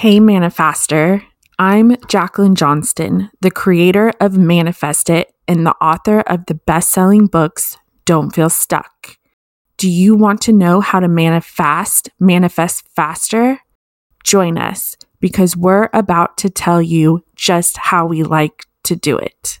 Hey, Manifester. I'm Jacqueline Johnston, the creator of Manifest It and the author of the best selling books, Don't Feel Stuck. Do you want to know how to manifest, manifest faster? Join us because we're about to tell you just how we like to do it.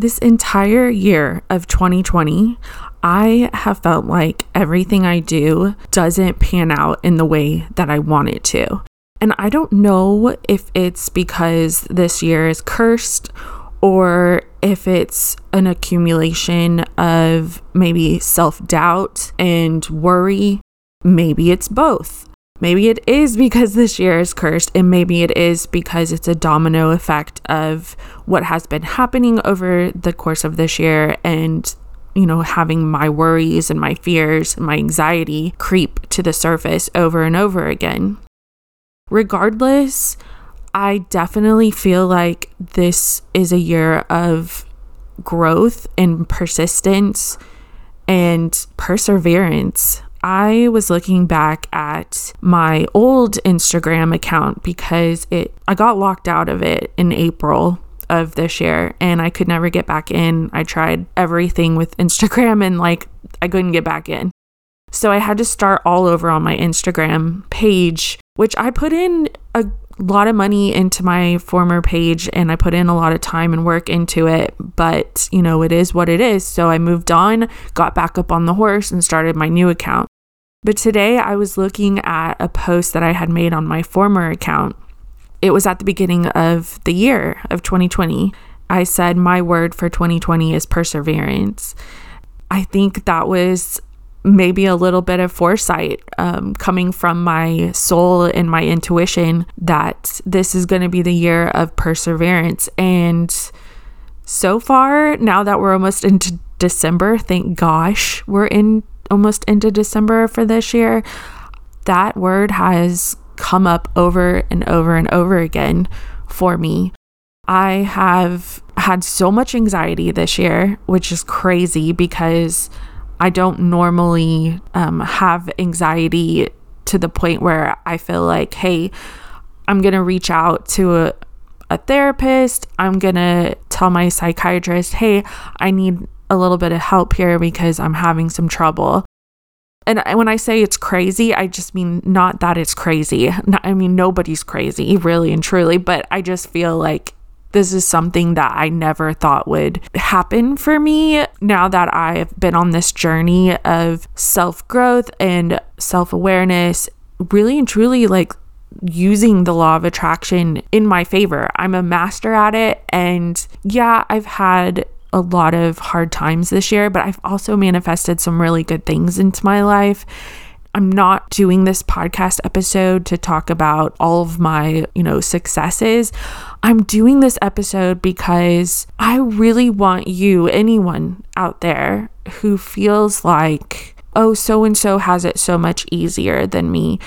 This entire year of 2020, I have felt like everything I do doesn't pan out in the way that I want it to. And I don't know if it's because this year is cursed or if it's an accumulation of maybe self doubt and worry. Maybe it's both. Maybe it is because this year is cursed, and maybe it is because it's a domino effect of what has been happening over the course of this year and you know, having my worries and my fears and my anxiety creep to the surface over and over again. Regardless, I definitely feel like this is a year of growth and persistence and perseverance. I was looking back at my old Instagram account because it I got locked out of it in April of this year and I could never get back in. I tried everything with Instagram and like I couldn't get back in. So I had to start all over on my Instagram page, which I put in a lot of money into my former page and I put in a lot of time and work into it, but you know, it is what it is. So I moved on, got back up on the horse and started my new account. But today I was looking at a post that I had made on my former account it was at the beginning of the year of 2020. I said, My word for 2020 is perseverance. I think that was maybe a little bit of foresight um, coming from my soul and my intuition that this is going to be the year of perseverance. And so far, now that we're almost into December, thank gosh, we're in almost into December for this year. That word has come up over and over and over again for me. I have had so much anxiety this year, which is crazy because I don't normally um, have anxiety to the point where I feel like, hey, I'm going to reach out to a, a therapist. I'm going to tell my psychiatrist, hey, I need a little bit of help here because I'm having some trouble. And when I say it's crazy, I just mean not that it's crazy. I mean, nobody's crazy, really and truly, but I just feel like this is something that I never thought would happen for me now that I've been on this journey of self growth and self awareness, really and truly like using the law of attraction in my favor. I'm a master at it. And yeah, I've had a lot of hard times this year, but I've also manifested some really good things into my life. I'm not doing this podcast episode to talk about all of my, you know, successes. I'm doing this episode because I really want you, anyone out there who feels like, oh, so and so has it so much easier than me.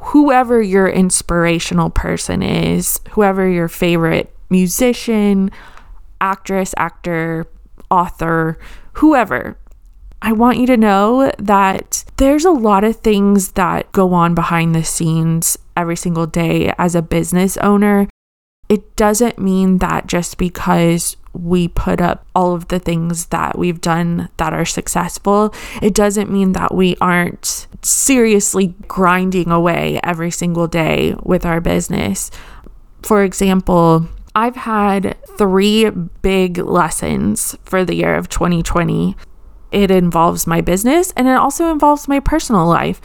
Whoever your inspirational person is, whoever your favorite musician, actress, actor, author, whoever. I want you to know that there's a lot of things that go on behind the scenes every single day as a business owner. It doesn't mean that just because we put up all of the things that we've done that are successful, it doesn't mean that we aren't seriously grinding away every single day with our business. For example, I've had three big lessons for the year of 2020. It involves my business and it also involves my personal life.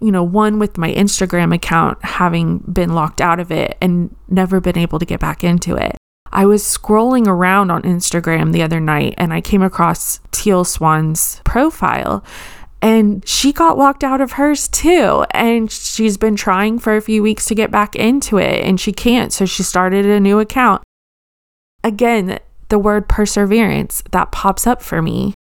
You know, one with my Instagram account having been locked out of it and never been able to get back into it. I was scrolling around on Instagram the other night and I came across Teal Swan's profile And she got locked out of hers too. And she's been trying for a few weeks to get back into it and she can't. So she started a new account. Again, the word perseverance that pops up for me.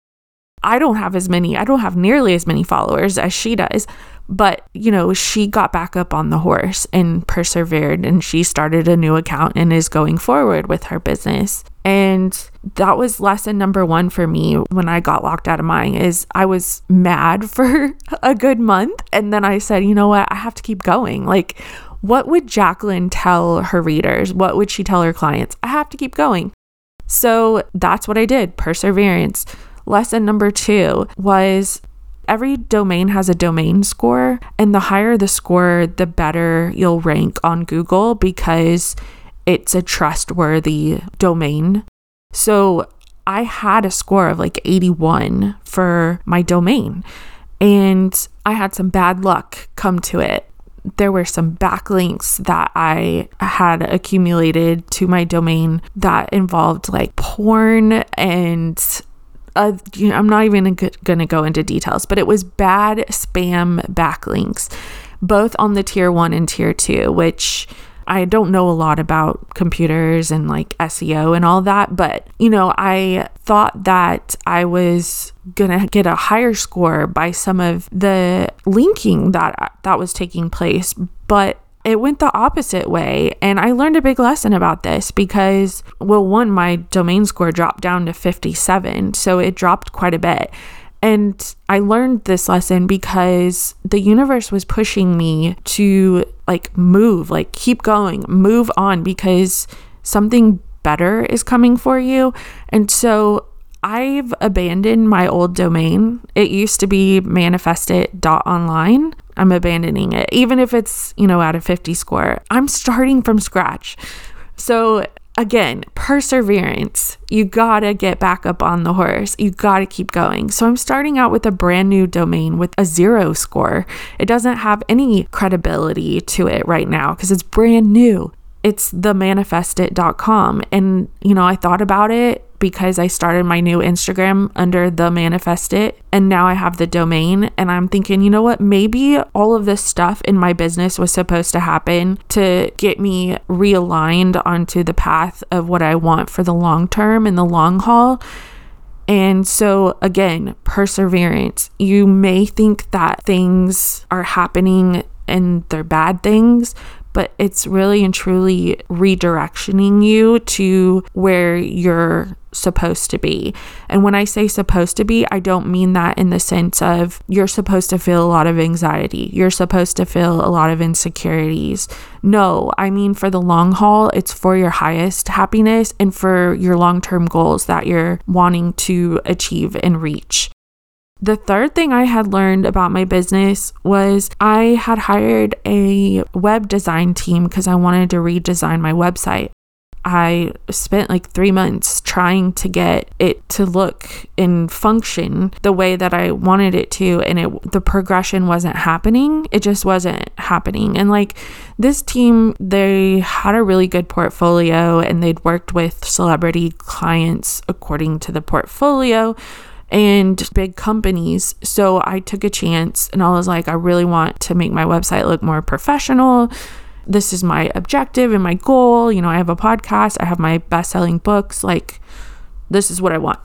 I don't have as many, I don't have nearly as many followers as she does, but you know, she got back up on the horse and persevered and she started a new account and is going forward with her business. And that was lesson number 1 for me when I got locked out of mine is I was mad for a good month and then I said, "You know what? I have to keep going." Like what would Jacqueline tell her readers? What would she tell her clients? I have to keep going. So that's what I did perseverance. Lesson number two was every domain has a domain score, and the higher the score, the better you'll rank on Google because it's a trustworthy domain. So I had a score of like 81 for my domain, and I had some bad luck come to it there were some backlinks that I had accumulated to my domain that involved like porn and uh, you know, I'm not even going to go into details, but it was bad spam backlinks, both on the tier one and tier two, which I don't know a lot about computers and like SEO and all that, but you know, I thought that I was going to get a higher score by some of the linking that that was taking place, but it went the opposite way. And I learned a big lesson about this because, well, one, my domain score dropped down to 57. So it dropped quite a bit. And I learned this lesson because the universe was pushing me to like move, like keep going, move on because something better is coming for you. And so I've abandoned my old domain. It used to be manifestit.online. I'm abandoning it, even if it's, you know, at a 50 score. I'm starting from scratch. So again, perseverance. You gotta get back up on the horse. You gotta keep going. So I'm starting out with a brand new domain with a zero score. It doesn't have any credibility to it right now because it's brand new. It's the manifestit.com. And, you know, I thought about it because I started my new Instagram under the Manifest It and now I have the domain and I'm thinking, you know what, maybe all of this stuff in my business was supposed to happen to get me realigned onto the path of what I want for the long term and the long haul. And so, again, perseverance. You may think that things are happening and they're bad things, but it's really and truly redirectioning you to where you're supposed to be. And when I say supposed to be, I don't mean that in the sense of you're supposed to feel a lot of anxiety, you're supposed to feel a lot of insecurities. No, I mean for the long haul, it's for your highest happiness and for your long term goals that you're wanting to achieve and reach. The third thing I had learned about my business was I had hired a web design team because I wanted to redesign my website. I spent like three months trying to get it to look and function the way that I wanted it to, and it the progression wasn't happening. It just wasn't happening. And like this team, they had a really good portfolio, and they'd worked with celebrity clients according to the portfolio and big companies. So I took a chance and I was like, I really want to make my website look more professional. This is my objective and my goal. You know, I have a podcast, I have my best selling books. Like, this is what I want.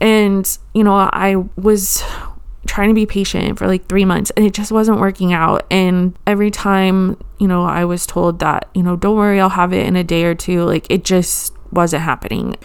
And, you know, I was trying to be patient for like three months and it just wasn't working out. And every time, you know, I was told that, you know, don't worry, I'll have it in a day or two, like it just wasn't happening.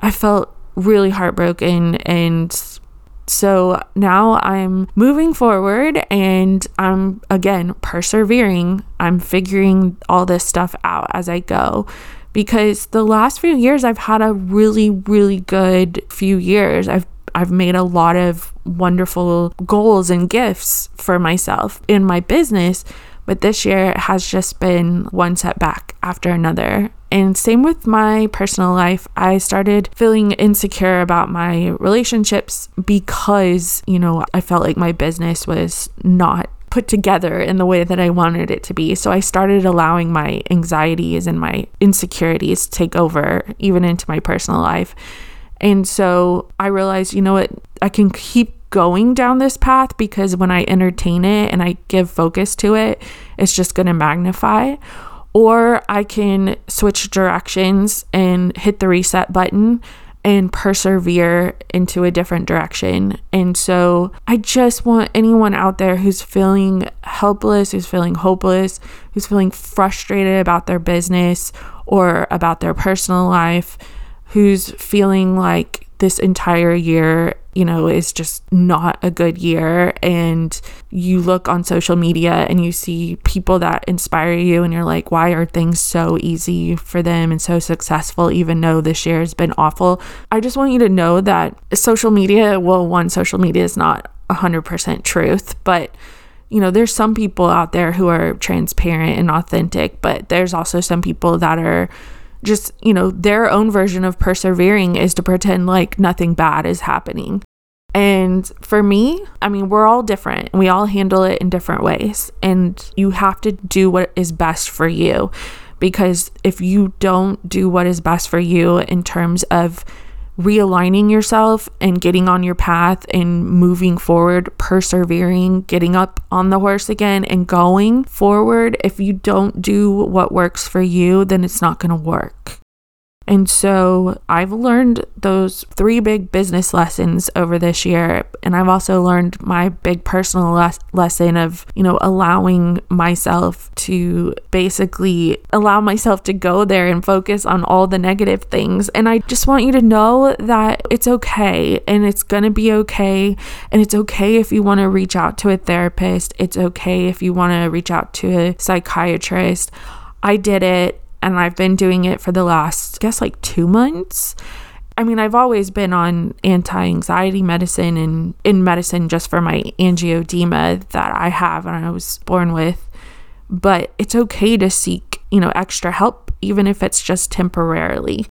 I felt really heartbroken and so now I'm moving forward and I'm again persevering. I'm figuring all this stuff out as I go because the last few years I've had a really really good few years. I've I've made a lot of wonderful goals and gifts for myself in my business, but this year has just been one setback after another. And same with my personal life. I started feeling insecure about my relationships because, you know, I felt like my business was not put together in the way that I wanted it to be. So I started allowing my anxieties and my insecurities to take over even into my personal life. And so I realized, you know what, I can keep going down this path because when I entertain it and I give focus to it, it's just going to magnify. Or I can switch directions and hit the reset button and persevere into a different direction. And so I just want anyone out there who's feeling helpless, who's feeling hopeless, who's feeling frustrated about their business or about their personal life, who's feeling like this entire year, you know, is just not a good year. And you look on social media and you see people that inspire you, and you're like, why are things so easy for them and so successful, even though this year has been awful? I just want you to know that social media, well, one, social media is not 100% truth, but you know, there's some people out there who are transparent and authentic, but there's also some people that are just, you know, their own version of persevering is to pretend like nothing bad is happening. And for me, I mean, we're all different. We all handle it in different ways. And you have to do what is best for you. Because if you don't do what is best for you in terms of realigning yourself and getting on your path and moving forward, persevering, getting up on the horse again and going forward. If you don't do what works for you, then it's not going to work. And so I've learned those three big business lessons over this year. And I've also learned my big personal les- lesson of, you know, allowing myself to basically allow myself to go there and focus on all the negative things. And I just want you to know that it's okay and it's going to be okay. And it's okay if you want to reach out to a therapist, it's okay if you want to reach out to a psychiatrist. I did it and I've been doing it for the last, I guess, like two months. I mean, I've always been on anti anxiety medicine and in medicine just for my angioedema that I have and I was born with. But it's okay to seek, you know, extra help, even if it's just temporarily.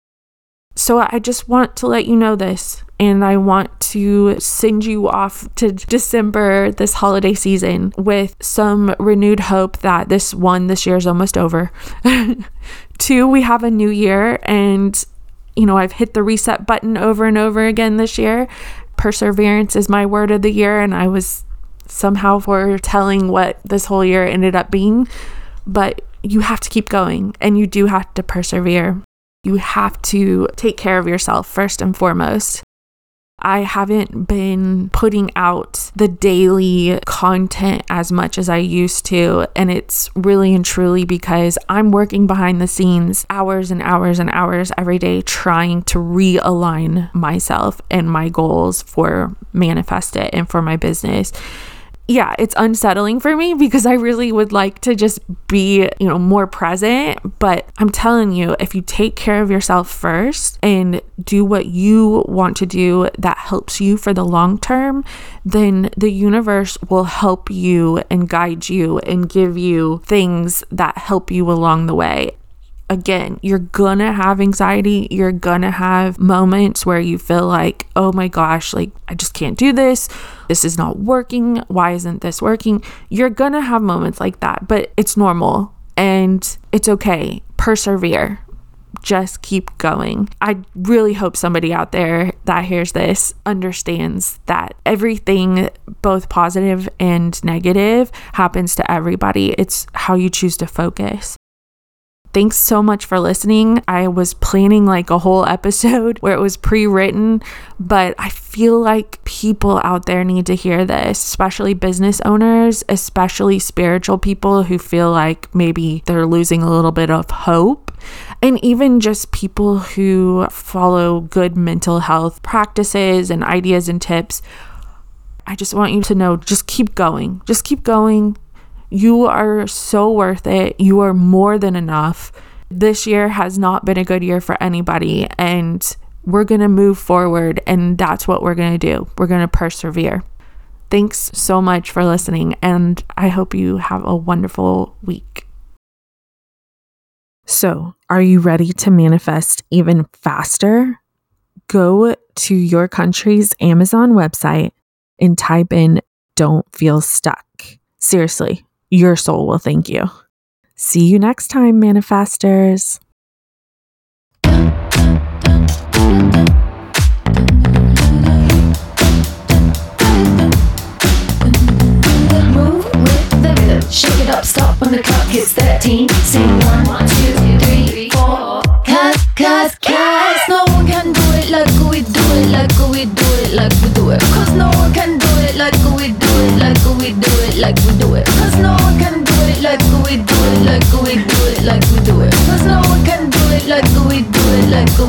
So I just want to let you know this. And I want to send you off to December, this holiday season, with some renewed hope that this one, this year is almost over. Two, we have a new year. And, you know, I've hit the reset button over and over again this year. Perseverance is my word of the year. And I was somehow foretelling what this whole year ended up being. But you have to keep going and you do have to persevere. You have to take care of yourself first and foremost. I haven't been putting out the daily content as much as I used to. And it's really and truly because I'm working behind the scenes hours and hours and hours every day trying to realign myself and my goals for Manifest It and for my business yeah, it's unsettling for me because I really would like to just be, you know, more present. But I'm telling you, if you take care of yourself first and do what you want to do that helps you for the long term, then the universe will help you and guide you and give you things that help you along the way again, you're gonna have anxiety. You're gonna have moments where you feel like, oh my gosh, like I just can't do this. This is not working. Why isn't this working? You're gonna have moments like that, but it's normal and it's okay. Persevere. Just keep going. I really hope somebody out there that hears this understands that everything, both positive and negative, happens to everybody. It's how you choose to focus. Thanks so much for listening. I was planning like a whole episode where it was pre written, but I feel like people out there need to hear this, especially business owners, especially spiritual people who feel like maybe they're losing a little bit of hope. And even just people who follow good mental health practices and ideas and tips. I just want you to know just keep going. Just keep going. You are so worth it. You are more than enough. This year has not been a good year for anybody, and we're going to move forward, and that's what we're going to do. We're going to persevere. Thanks so much for listening, and I hope you have a wonderful week. So, are you ready to manifest even faster? Go to your country's Amazon website and type in Don't Feel Stuck. Seriously, your soul will thank you. See you next time, manifestors. Shake it up, stop when the clock hits 13. Sing no one can do it like we do it, like we do it, like we do it. Cause no one can do it like we do it, like we do it, like we do it.